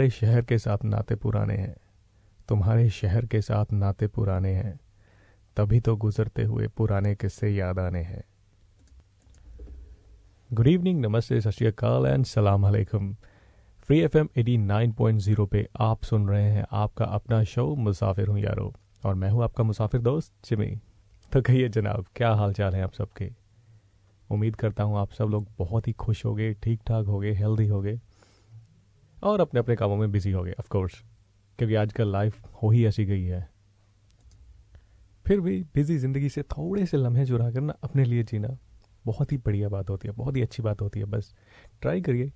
तुम्हारे शहर के साथ नाते पुराने हैं। तुम्हारे शहर के साथ नाते पुराने हैं। तभी तो गुजरते हुए पुराने किस्से याद आने हैं। गुड इवनिंग नमस्ते, सत श्रीकाल एंड सलाम अलैकुम। Free F M at nine point zero पे आप सुन रहे हैं आपका अपना शो, मुसाफिर हूँ यारो, और मैं हूँ आपका मुसाफिर दोस्त, जिमी। तो कहिए जनाब, क्या हाल चाल है आप सबके? उम्मीद करता हूँ आप सब लोग बहुत ही खुश हो गए ठीक ठाक हो गए हेल्दी हो गए और अपने अपने कामों में बिज़ी हो गए ऑफकोर्स क्योंकि आजकल लाइफ हो ही ऐसी गई है। फिर भी बिज़ी ज़िंदगी से थोड़े से लम्हे चुरा कर ना अपने लिए जीना बहुत ही बढ़िया बात होती है बहुत ही अच्छी बात होती है बस ट्राई करिए।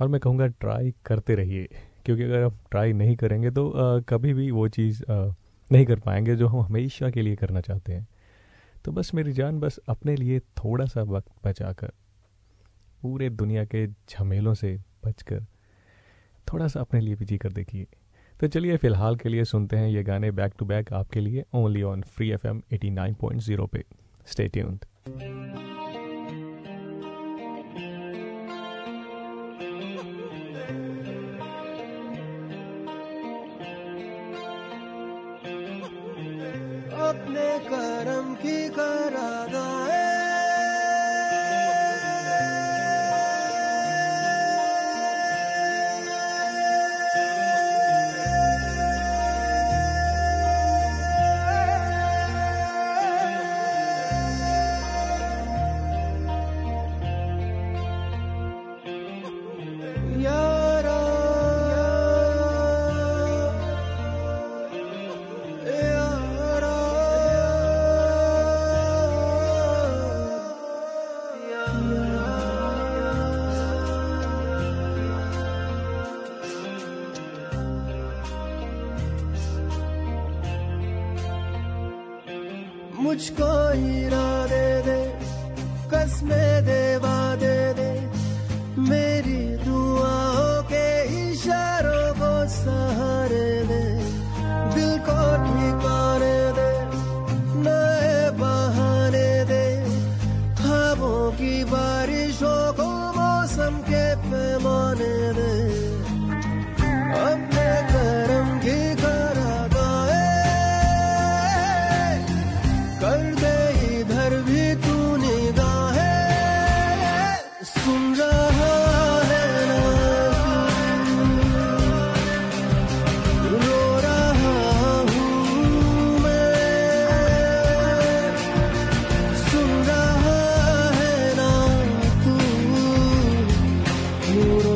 और मैं कहूँगा ट्राई करते रहिए क्योंकि अगर आप ट्राई नहीं करेंगे तो आ, कभी भी वो चीज़ आ, नहीं कर पाएँगे जो हम हमेशा के लिए करना चाहते हैं। तो बस मेरी जान बस अपने लिए थोड़ा सा वक्त बचाकर पूरे दुनिया के झमेलों से बचकर थोड़ा सा अपने लिए भी जी कर देखिए। तो चलिए फ़िलहाल के लिए सुनते हैं ये गाने बैक टू बैक आपके लिए only on free F M at nine point zero पे। स्टे ट्यून्ड यूँ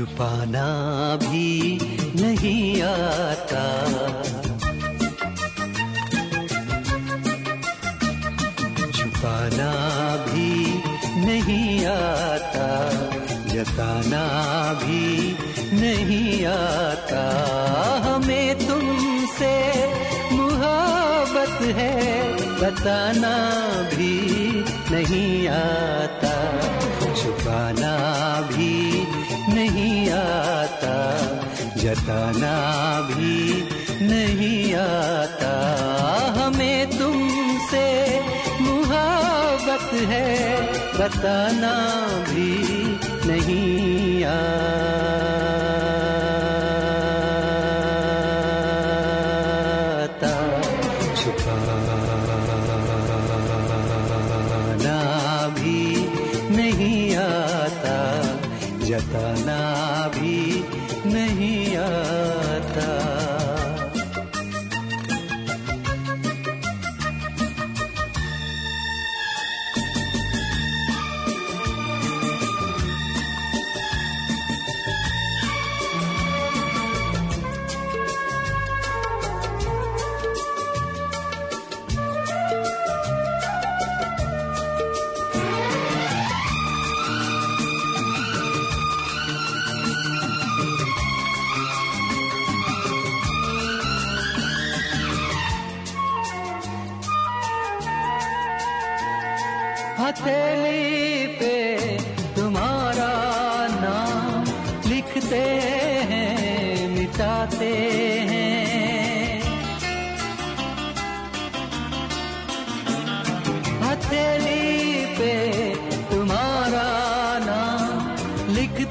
छुपाना भी नहीं आता। छुपाना भी नहीं आता, जताना भी नहीं आता। हमें तुमसे मुहब्बत है, बताना भी नहीं आता। आता जताना भी नहीं आता। हमें तुमसे मुहाबत है बताना भी नहीं आता।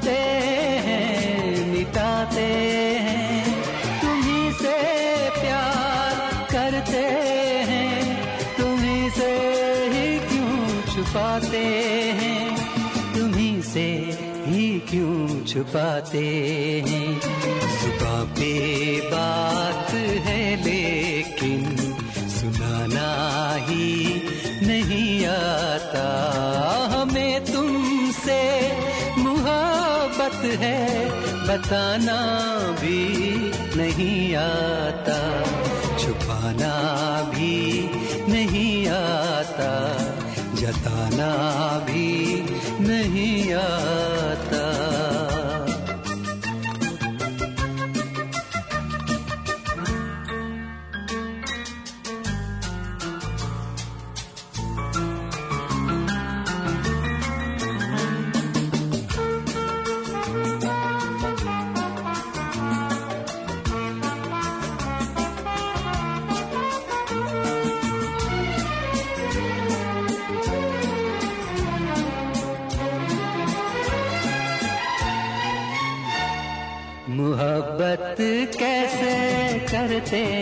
नाम लिखते हैं, मिटाते हैं। तुम्ही से प्यार करते हैं, तुम्ही से ही क्यों छुपाते हैं? तुम्ही से ही क्यों छुपाते हैं? सुबह पे मुहब्बत है बताना भी नहीं आता। छुपाना भी नहीं आता जताना भी नहीं आता। करते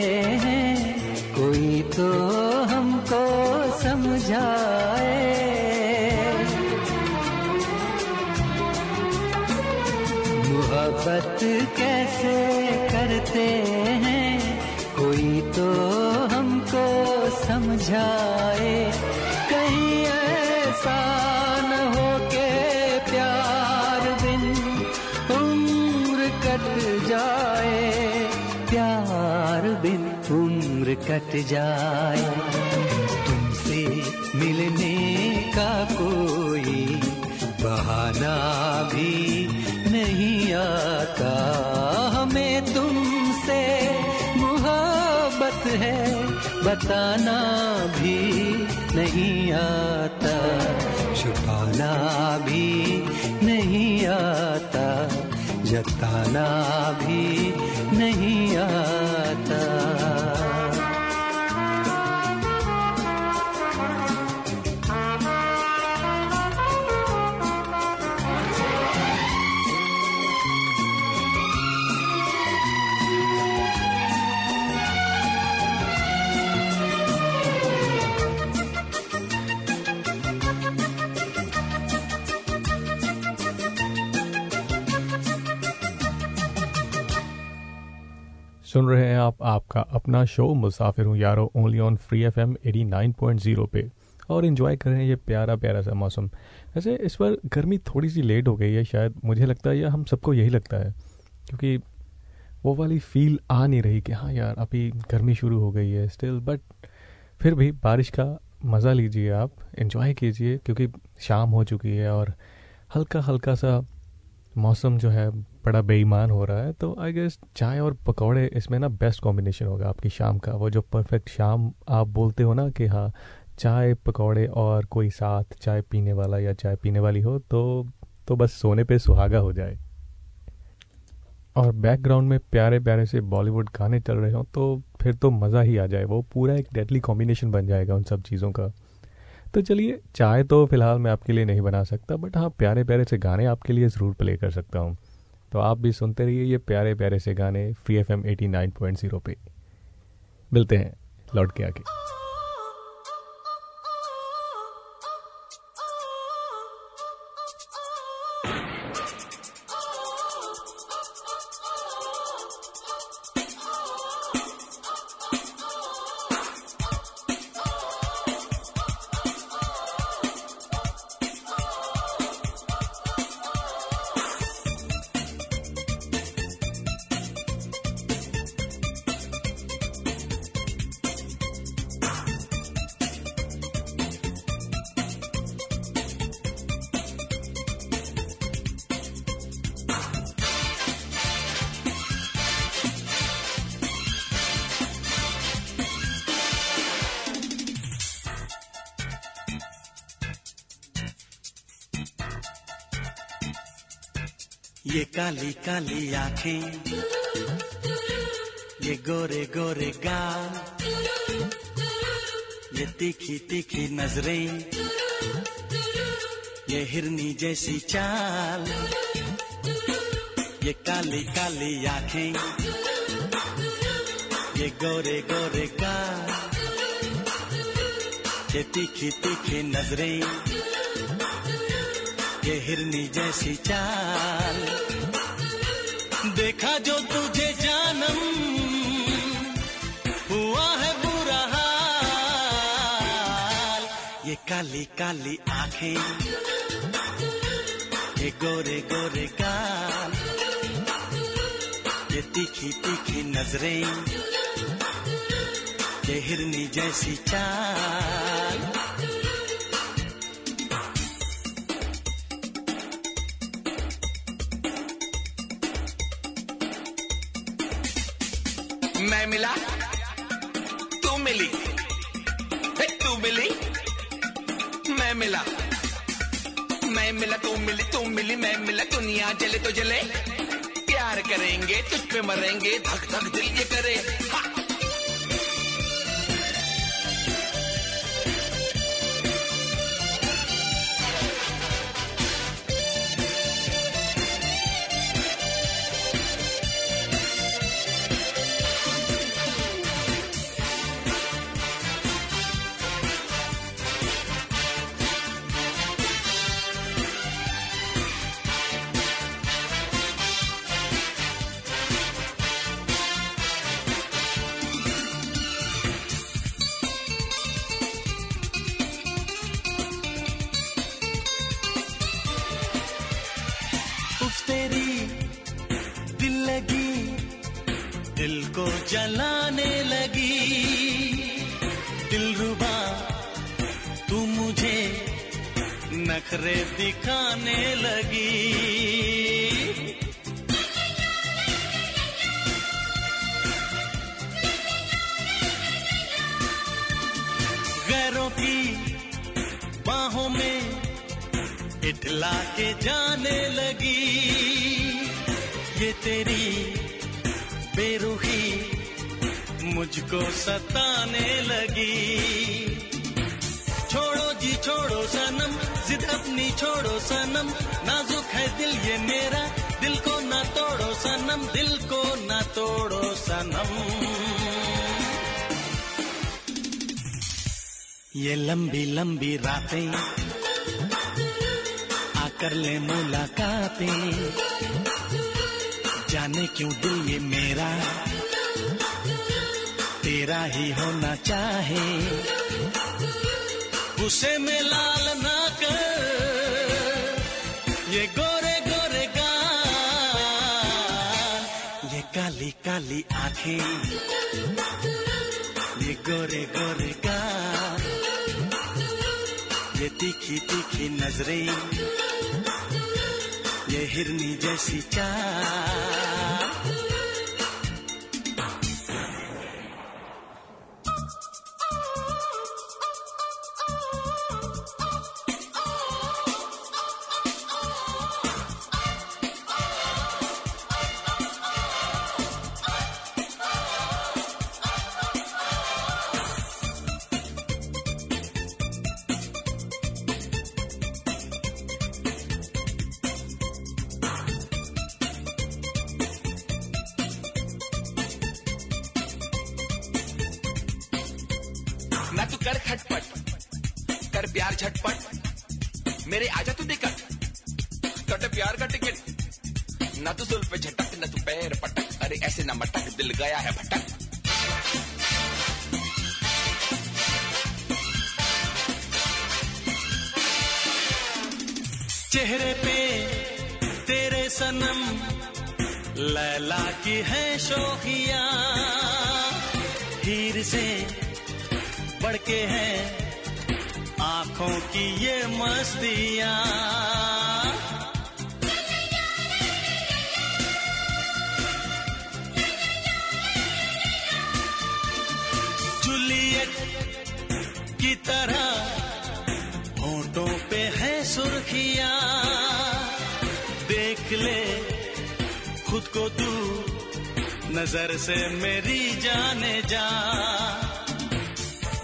कट जाए। तुमसे मिलने का कोई बहाना भी नहीं आता। हमें तुमसे मुहब्बत है, बताना भी नहीं आता। छुपाना भी नहीं आता, जताना भी नहीं आता। सुन रहे हैं आप, आपका अपना शो, मुसाफिर हूँ यारो only on free F M at nine point zero पे। और इन्जॉय कर रहे हैं ये प्यारा प्यारा सा मौसम। वैसे इस बार गर्मी थोड़ी सी लेट हो गई है शायद, मुझे लगता है या हम सबको यही लगता है। क्योंकि वो वाली फील आ नहीं रही कि हाँ यार, अभी गर्मी शुरू हो गई है स्टिल बट फिर भी बारिश का मज़ा लीजिए आप इन्जॉय कीजिए, क्योंकि शाम हो चुकी है और हल्का हल्का सा मौसम जो है बड़ा बेईमान हो रहा है तो आई गेस चाय और पकौड़े इसमें ना बेस्ट कॉम्बिनेशन होगा आपकी शाम का। वो जो परफेक्ट शाम आप बोलते हो ना कि हाँ चाय, पकौड़े और कोई साथ चाय पीने वाला या चाय पीने वाली हो तो तो बस सोने पे सुहागा हो जाए। और बैकग्राउंड में प्यारे प्यारे से बॉलीवुड गाने चल रहे हो तो फिर तो मज़ा ही आ जाए। वो पूरा एक डेडली कॉम्बिनेशन बन जाएगा उन सब चीज़ों का। तो चलिए, चाय तो फ़िलहाल मैं आपके लिए नहीं बना सकता बट हाँ प्यारे प्यारे से गाने आपके लिए ज़रूर प्ले कर सकता हूँ। तो आप भी सुनते रहिए ये प्यारे प्यारे से गाने free F M at nine point zero पे। मिलते हैं, लौट के आके काली आँखें। ये गोरे गोरे गाल, ये तीखी तीखी नज़रें, ये हिरनी जैसी चाल, ये काली काली आँखें, ये गोरे गोरे गाल, ये तीखी तीखी नज़रें, ये हिरनी जैसी चाल। देखा जो तुझे जानम, हुआ है बुरा हाल। ये काली काली आँखें, ये गोरे गोरे गाल ये तीखी तीखी नज़रें, ये हिरनी जैसी चाल। मिला तू मिली। तू मिली। मैं मिला। मैं मिला, तू मिली तू मिली, मैं मिला। दुनिया जले तो जले। प्यार करेंगे, तुझ पे मरेंगे। धक धक दिल ये करे। हा! में इठला के जाने लगी। ये तेरी बेरुखी मुझको सताने लगी। छोड़ो जी, छोड़ो सनम, जिद अपनी छोड़ो सनम। नाजुक है दिल ये मेरा, दिल को ना तोड़ो सनम, दिल को ना तोड़ो सनम। ये लंबी लंबी रातें आकर ले मुलाकातें। जाने क्यों दिल ये मेरा? तेरा ही होना चाहे। उसे में लाल ना कर, ये गोरे गोरे गाल, ये काली काली आँखें, ये गोरे गोरे गाल। तीखी तीखी नज़रें ये हिरनी जैसी चाल। ना तो सुल पे झटक, न तू पैर पटक। अरे ऐसे ना मटक, दिल गया है भटक। चेहरे पे तेरे सनम लैला की है शोखिया। हीर से बढ़ के है आँखों की ये मस्तियाँ। तरह। होठों पे है सुर्खिया। देख ले, खुद को तू नज़र से मेरी जाने जा।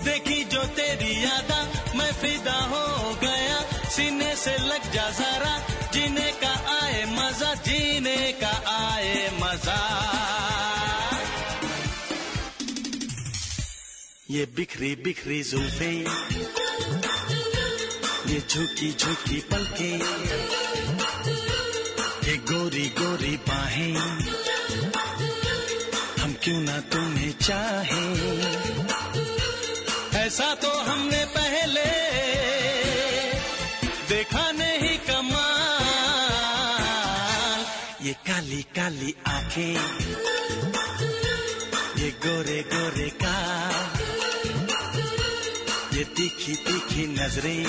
देखी जो तेरी यादा, मैं फिदा हो गया। सीने से लग जा जरा, जीने का आए मज़ा, जीने का आए मज़ा। ये बिखरी बिखरी जुल्फे, ये झुकी झुकी पलके, ये गोरी गोरी बाहें, हम क्यों ना तुम्हें चाहे? ऐसा तो हमने पहले देखा नहीं कमाल। ये काली काली आँखें, ये गोरे गोरे का तीखी नज़रें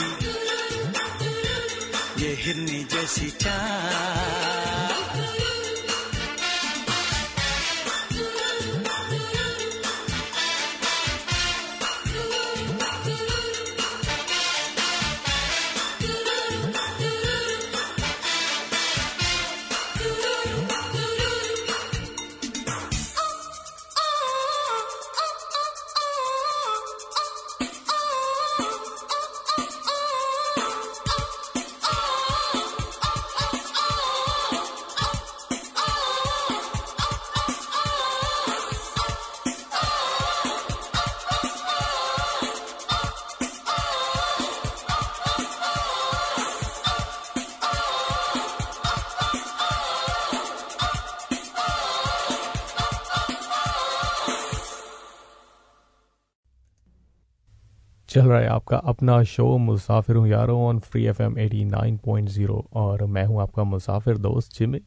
ये हिरनी जैसी चाल। चल रहा है आपका अपना शो मुसाफिर हूँ यारों on free F M at nine point zero और मैं हूँ आपका मुसाफिर दोस्त जिमे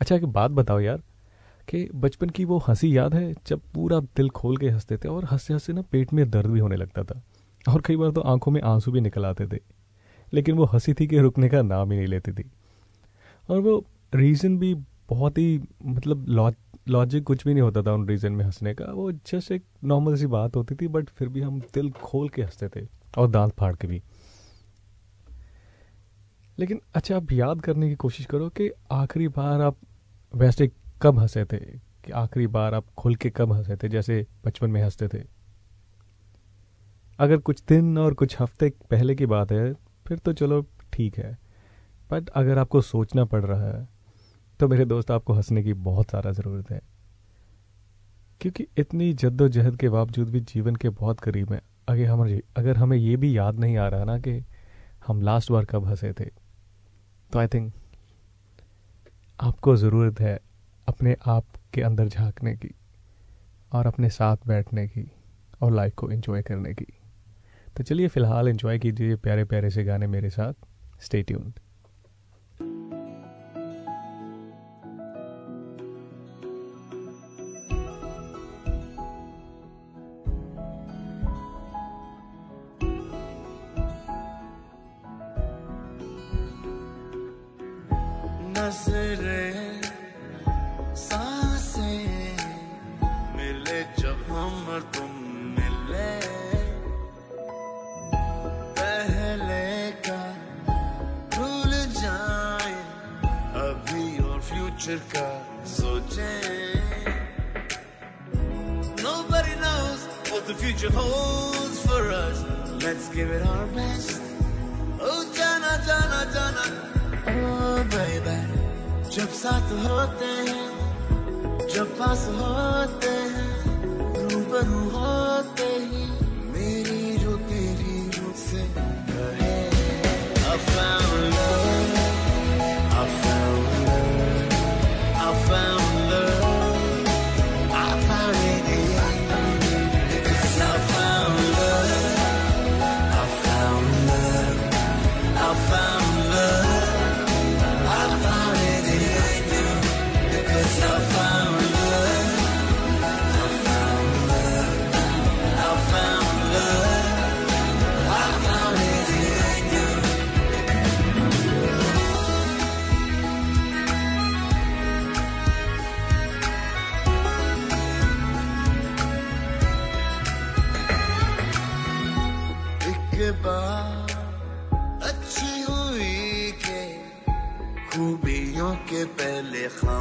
अच्छा एक बात बताओ यार कि बचपन की वो हँसी याद है जब पूरा दिल खोल के हँसते थे और हँसते हँसते ना पेट में दर्द भी होने लगता था और कई बार तो आँखों में आँसू भी निकल आते थे, लेकिन वो हँसी थी कि रुकने का नाम ही नहीं लेती थी। और वो रीज़न भी बहुत ही मतलब लॉजिक कुछ भी नहीं होता था उन रीज़न में हंसने का। वो जस्ट एक नॉर्मल सी बात होती थी बट फिर भी हम दिल खोल के हँसते थे, और दांत फाड़ के भी। लेकिन अच्छा आप याद करने की कोशिश करो कि आखिरी बार आप वैसे कब हंसे थे? कि आखिरी बार आप खुल के कब हंसे थे, जैसे बचपन में हँसते थे? अगर कुछ दिन और कुछ हफ़्ते पहले की बात है, फिर तो चलो ठीक है। बट अगर आपको सोचना पड़ रहा है तो मेरे दोस्त, आपको हंसने की बहुत सारा ज़रूरत है। क्योंकि इतनी जद्दोजहद के बावजूद भी जीवन के बहुत करीब हैं। अगर हम अगर हमें ये भी याद नहीं आ रहा ना कि हम लास्ट बार कब हंसे थे तो आई थिंक आपको ज़रूरत है अपने आप के अंदर झांकने की और अपने साथ बैठने की और लाइफ को एंजॉय करने की। तो चलिए फ़िलहाल एंजॉय कीजिए प्यारे प्यारे से गाने मेरे साथ। स्टे ट्यून्ड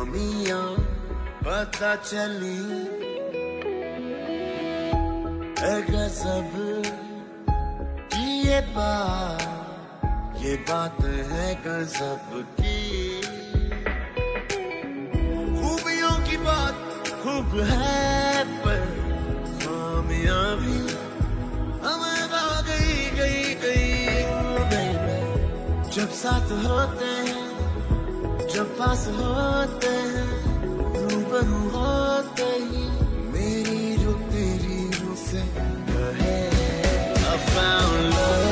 कमियाँ पता चली। सब की ये बात ये बात है गजब की। खूबियों की बात खूब है, पर कामयाबी हमें आ गई गई गई जब साथ होते हैं जब पास होते हैं रूबरू होते ही, मेरी रूह तेरी रूह से कहे, I found love.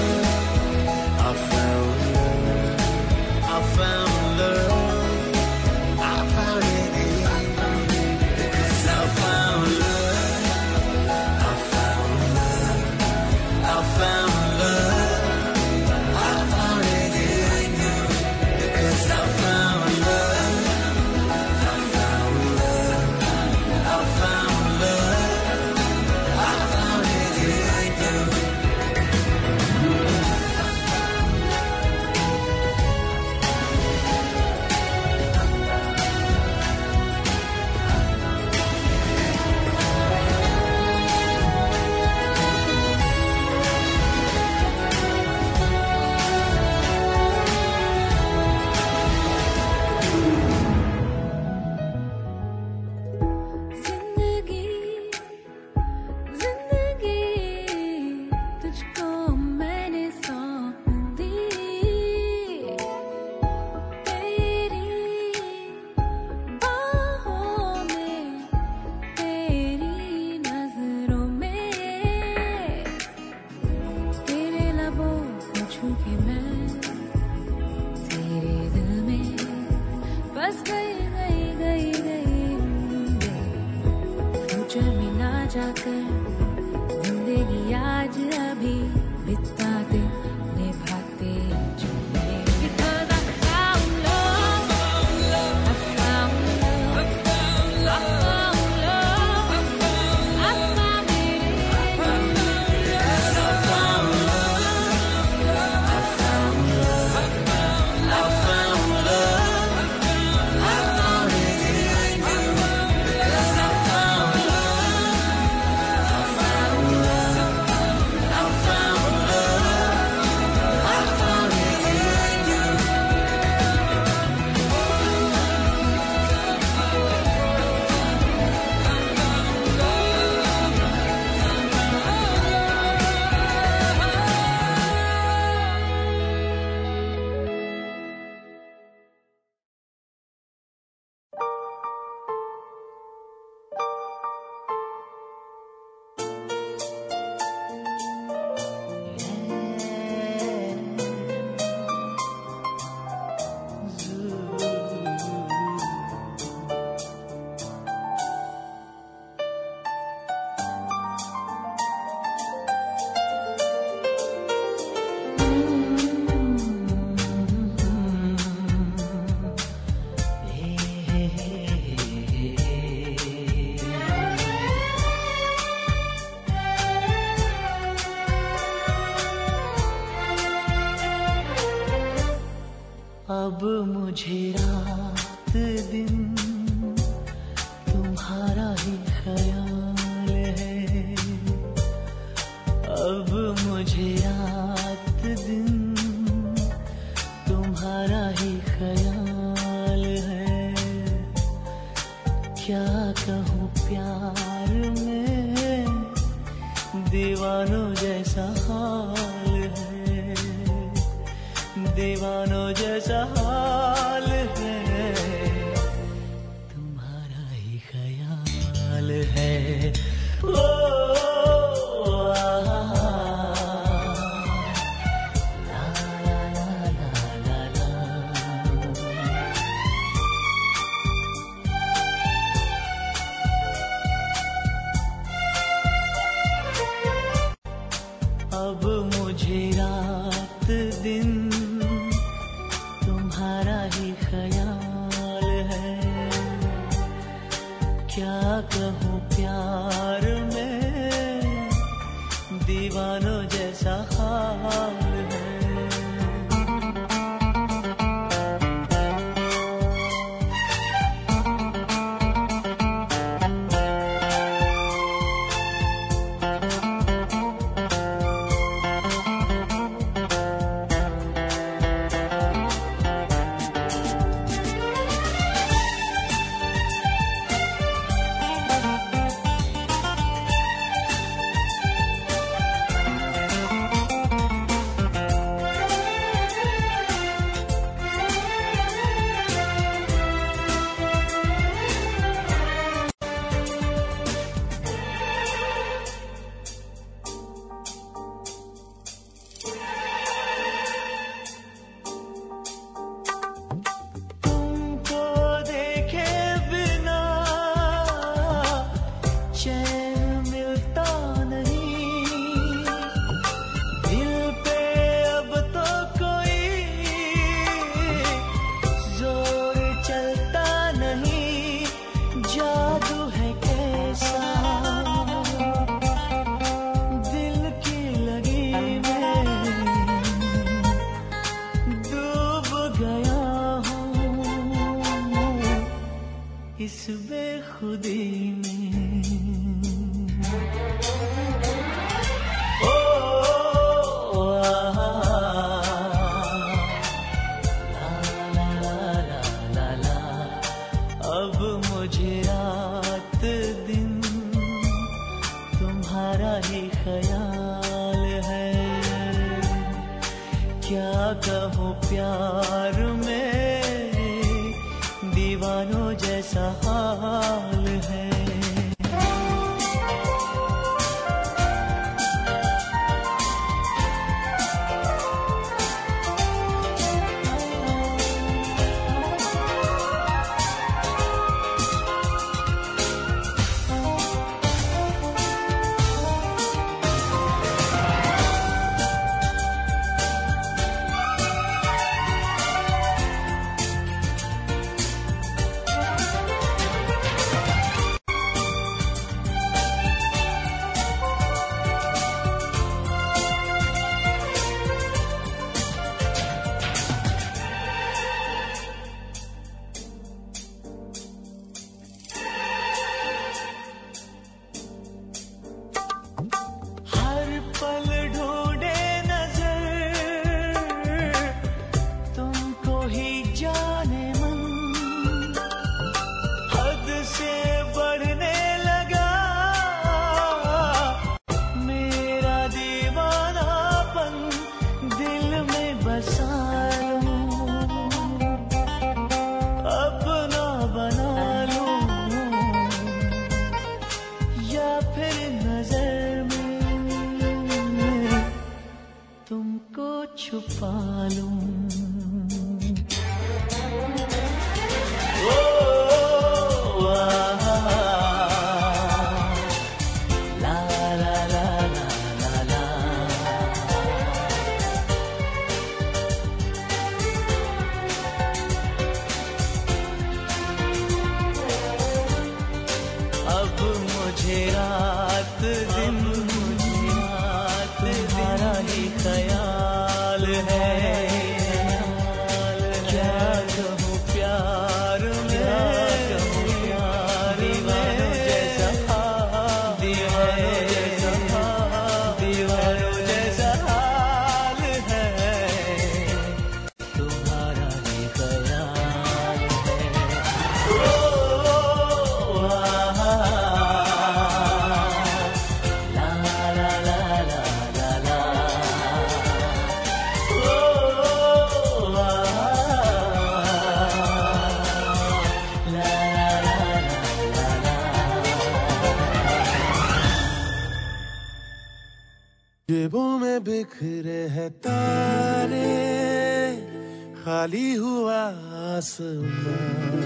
आसमान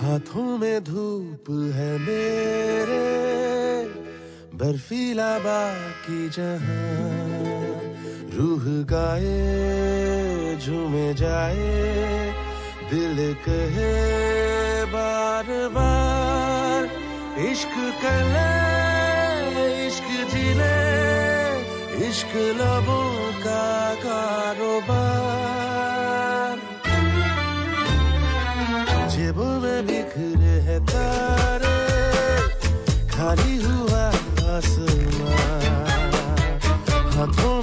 हाथों में धूप है मेरे, बर्फीला बाकी जहाँ रूह गाए, झूमे जाए, दिल कहे बार बार इश्क कर ले, इश्क जी ले, इश्क लबों का कारोबार। में बिखरे है तारे खाली हुआ आसमान। हाथों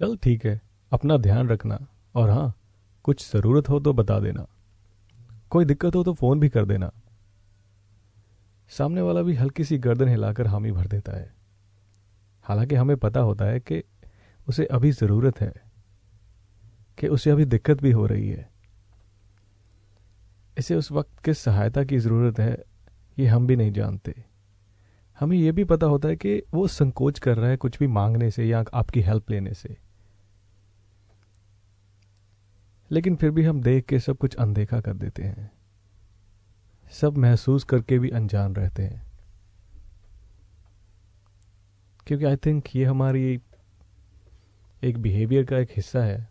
चल ठीक है, अपना ध्यान रखना और हाँ कुछ ज़रूरत हो तो बता देना। कोई दिक्कत हो तो फ़ोन भी कर देना। सामने वाला भी हल्की सी गर्दन हिलाकर हामी भर देता है। हालाँकि हमें पता होता है कि उसे अभी ज़रूरत है, कि उसे अभी दिक्कत भी हो रही है। इसे उस वक्त किस सहायता की ज़रूरत है, ये हम भी नहीं जानते। हमें यह भी पता होता है कि वो संकोच कर रहा है कुछ भी मांगने से या आपकी हेल्प लेने से। लेकिन फिर भी हम देख के सब कुछ अनदेखा कर देते हैं। सब महसूस करके भी अनजान रहते हैं। क्योंकि आई थिंक ये हमारी एक बिहेवियर का एक हिस्सा है।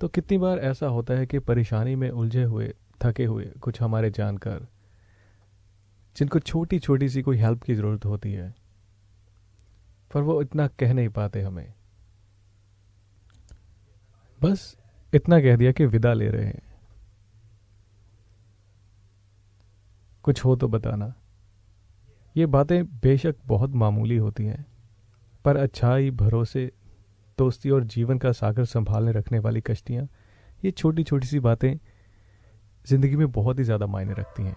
तो कितनी बार ऐसा होता है कि परेशानी में उलझे हुए, थके हुए कुछ हमारे जानकार, जिनको छोटी छोटी सी कोई हेल्प की ज़रूरत होती है, पर वो इतना कह नहीं पाते हमें। बस इतना कह दिया कि विदा ले रहे हैं। कुछ हो तो बताना। ये बातें बेशक बहुत मामूली होती हैं, पर अच्छाई, भरोसे, दोस्ती और जीवन का सागर संभालने रखने वाली कश्तियाँ, ये छोटी छोटी सी बातें ज़िंदगी में बहुत ही ज़्यादा मायने रखती हैं।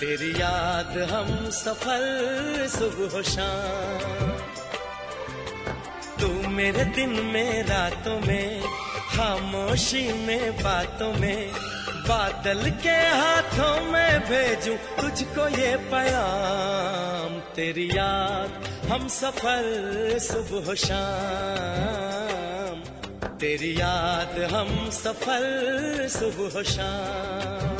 तेरी याद हम सफल सुबह शाम। तू मेरे दिन में, रातों में, खामोशी में, बातों में, बादल के हाथों में भेजूं तुझको ये पयाम तेरी याद हम सफल सुबह शाम। तेरी याद हम सफल सुबह शाम।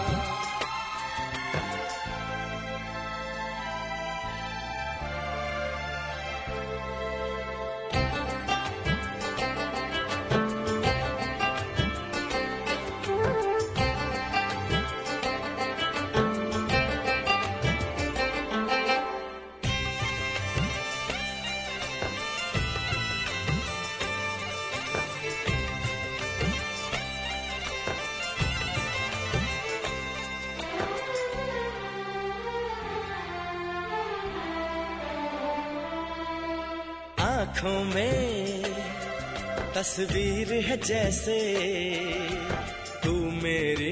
तस्वीर है जैसे तू मेरी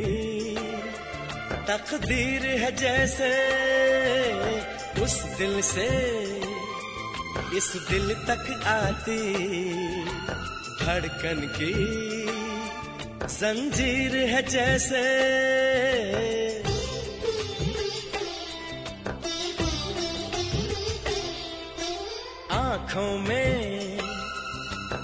तकदीर है जैसे उस दिल से इस दिल तक आती धड़कन की जंजीर है जैसे। आँखों में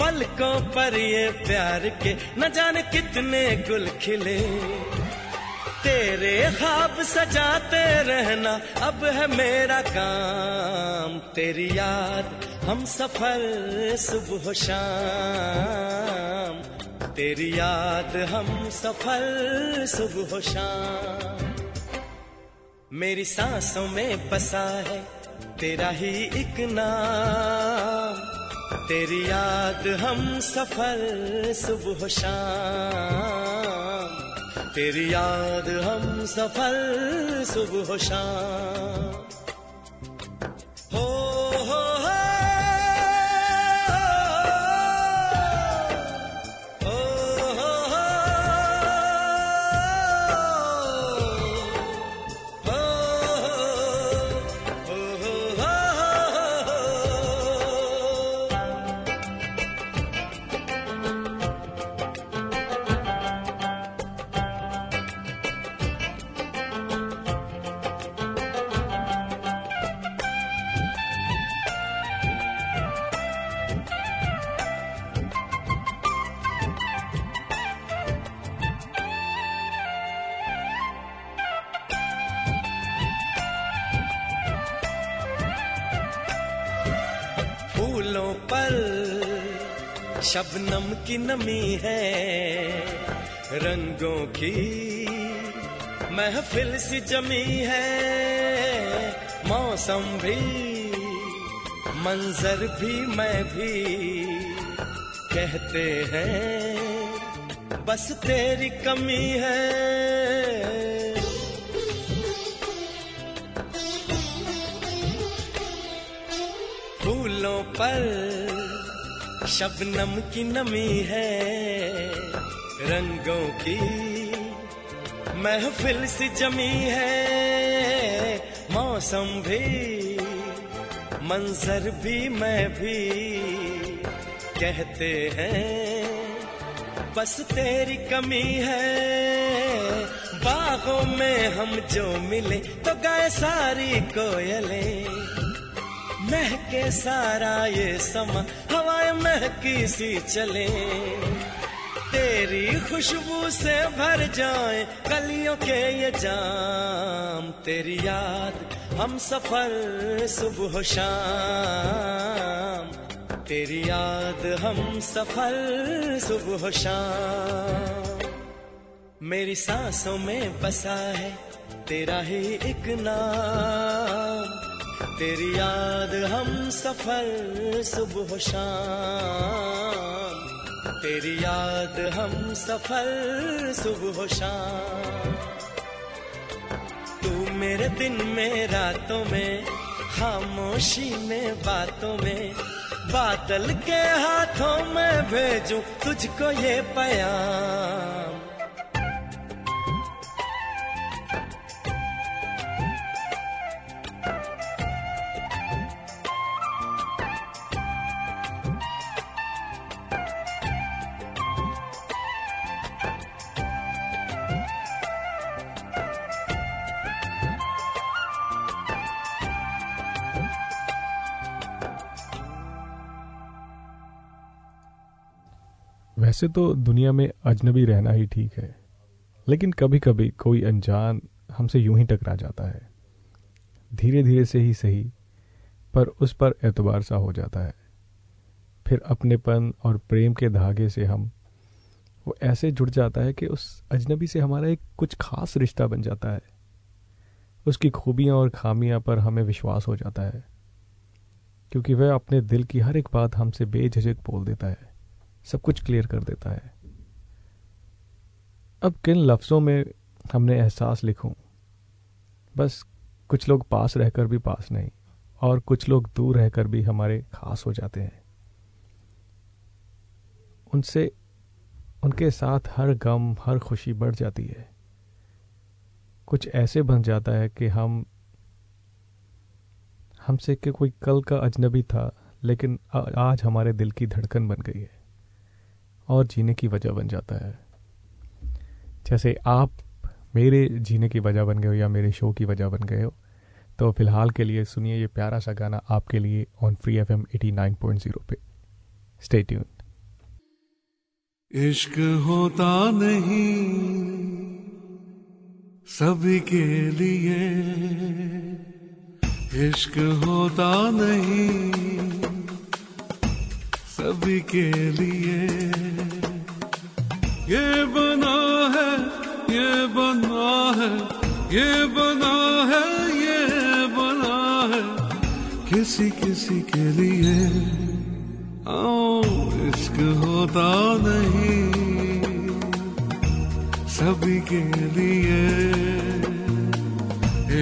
पलकों पर ये प्यार के न जाने कितने गुल खिले। तेरे ख्वाब सजाते रहना अब है मेरा काम। तेरी याद हम सफल सुबह शाम। तेरी याद हम सफल सुबह शाम। मेरी सांसों में बसा है तेरा ही एक नाम। तेरी याद हम सफल सुबह शाम। तेरी याद हम सफल सुबह शाम। हो शबनम की नमी है, रंगों की महफिल सी जमी है। मौसम भी, मंजर भी मैं भी कहते हैं, बस तेरी कमी है। फूलों पर शबनम की नमी है, रंगों की महफिल सी जमी है। मौसम भी, मंजर भी मैं भी कहते हैं, बस तेरी कमी है। बागों में हम जो मिले तो गाय सारी कोयलें, महके सारा ये समा हवाएँ महकी सी चले। तेरी खुशबू से भर जाए कलियों के ये जाम। तेरी याद हम सफ़र सुबह शाम। तेरी याद हम सफ़र सुबह शाम। मेरी सांसों में बसा है तेरा ही एक नाम। तेरी याद हम सफ़र, सुबह शाम। तेरी याद हम सफ़र, सुबह शाम। तू मेरे दिन में, रातों में, खामोशी में, बातों में, बादल के हाथों में भेजूं तुझको ये पयाम। वैसे तो दुनिया में अजनबी रहना ही ठीक है, लेकिन कभी कभी कोई अनजान हमसे यूँ ही टकरा जाता है। धीरे धीरे से ही सही, पर उस पर एतबार सा हो जाता है। फिर अपनेपन और प्रेम के धागे से हम, वो ऐसे जुड़ जाता है कि उस अजनबी से हमारा एक कुछ खास रिश्ता बन जाता है। उसकी खूबियाँ और खामियाँ पर हमें विश्वास हो जाता है, क्योंकि वह अपने दिल की हर एक बात हमसे बेझिझक बोल देता है। सब कुछ क्लियर कर देता है। अब किन लफ्ज़ों में हमने एहसास लिखूं? बस कुछ लोग पास रहकर भी पास नहीं, और कुछ लोग दूर रहकर भी हमारे खास हो जाते हैं। उनसे, उनके साथ हर गम, हर खुशी बढ़ जाती है। कुछ ऐसे बन जाता है कि हम, हमसे के कोई कल का अजनबी था, लेकिन आज हमारे दिल की धड़कन बन गई है। और जीने की वजह बन जाता है। जैसे आप मेरे जीने की वजह बन गए हो या मेरे शो की वजह बन गए हो तो फ़िलहाल के लिए सुनिए ये प्यारा सा गाना आपके लिए on free F M at nine point zero पे। स्टे ट्यून इश्क होता नहीं सभी के लिए। इश्क होता नहीं सभी के लिए। ये बना है, ये बना है, ये बना है, ये बना है। किसी किसी के लिए आओ, इश्क होता नहीं। सभी के लिए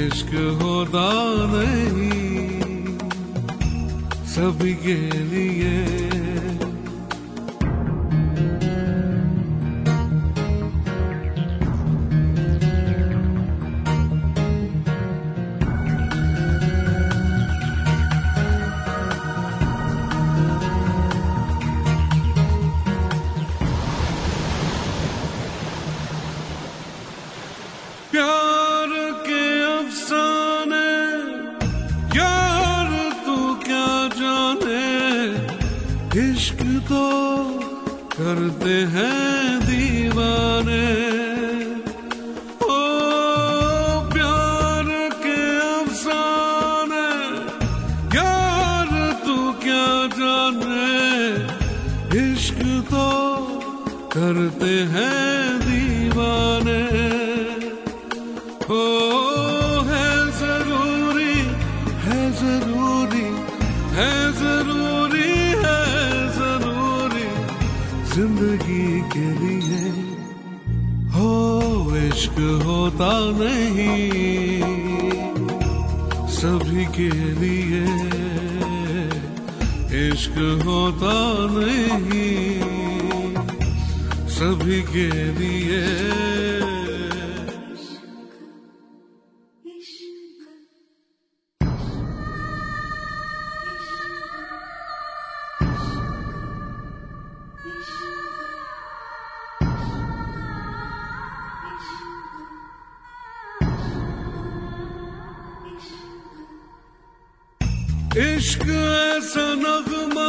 इश्क होता नहीं। सभी के लिए करते होता नहीं। सभी के लिए। इश्क ऐसा नगमा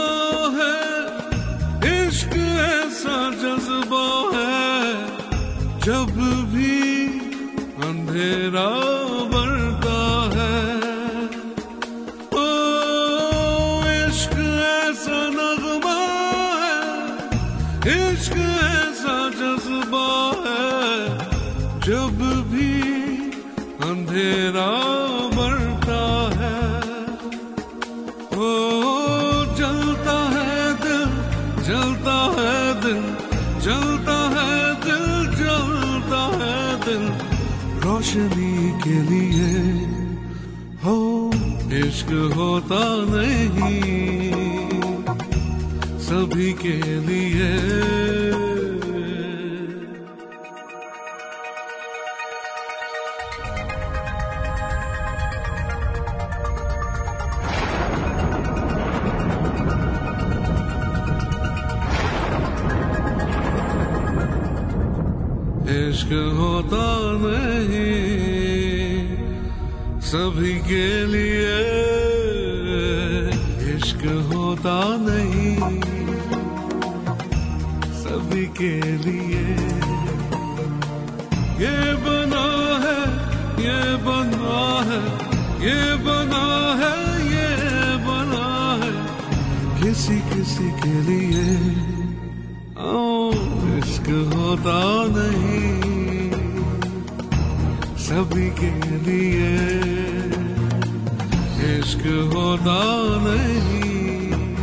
के लिए हो इश्क होता नहीं। सभी के लिए किसी किसी के लिए। इश्क होता नहीं। सभी के लिए इश्क होता नहीं।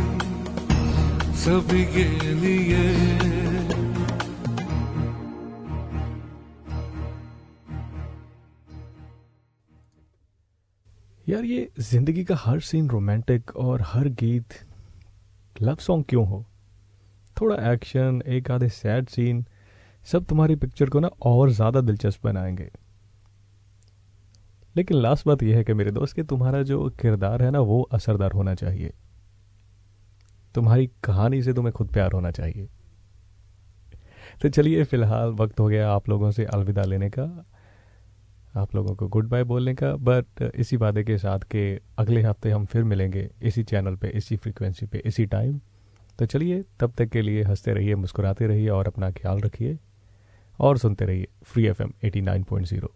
सभी के लिए। यार, ये ज़िंदगी का हर सीन रोमांटिक और हर गीत लव सॉन्ग क्यों हो? थोड़ा एक्शन एक आधे सैड सीन सब तुम्हारी पिक्चर को ना और ज़्यादा दिलचस्प बनाएँगे। लेकिन लास्ट बात यह है कि मेरे दोस्त, कि तुम्हारा जो किरदार है ना, वो असरदार होना चाहिए। तुम्हारी कहानी से तुम्हें खुद प्यार होना चाहिए। तो चलिए, फ़िलहाल वक्त हो गया आप लोगों से अलविदा लेने का। आप लोगों को गुड बाय बोलने का बट इसी वादे के साथ के अगले हफ़्ते हम फिर मिलेंगे इसी चैनल पे, इसी फ्रीक्वेंसी पे, इसी टाइम तो चलिए, तब तक के लिए हँसते रहिए, मुस्कुराते रहिए और अपना ख्याल रखिए और सुनते रहिए free F M at nine point zero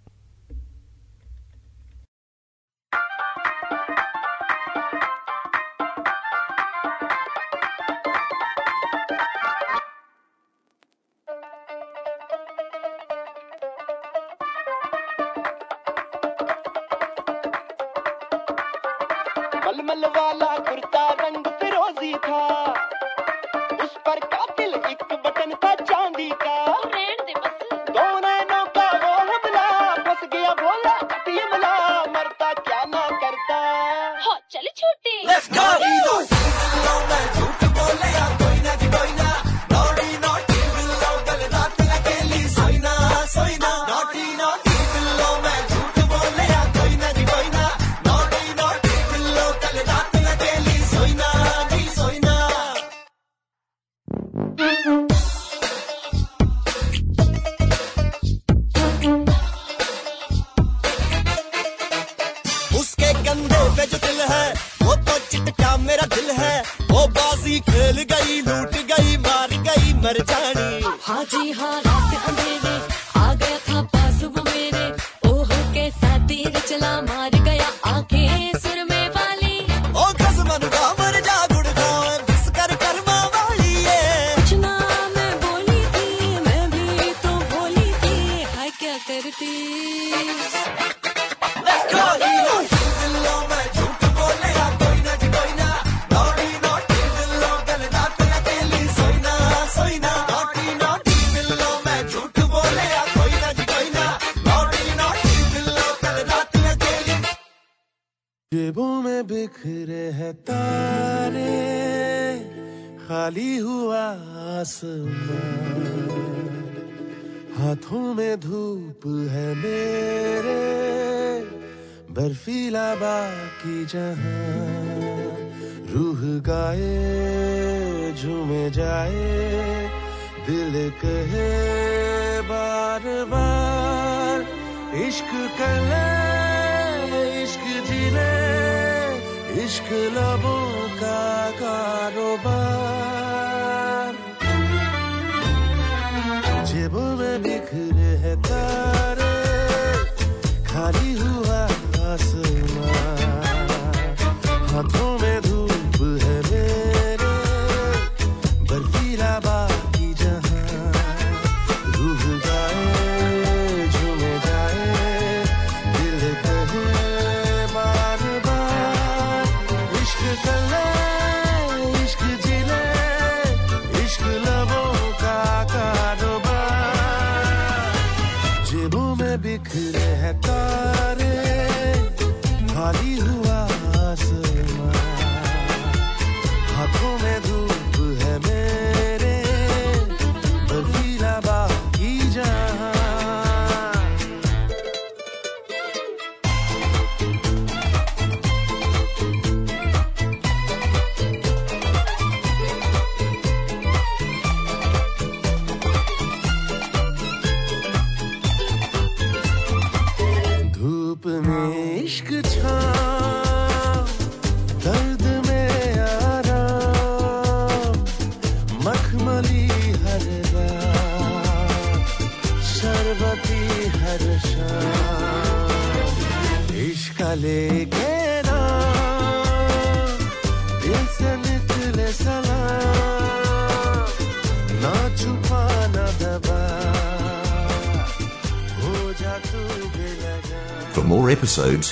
एक बटन था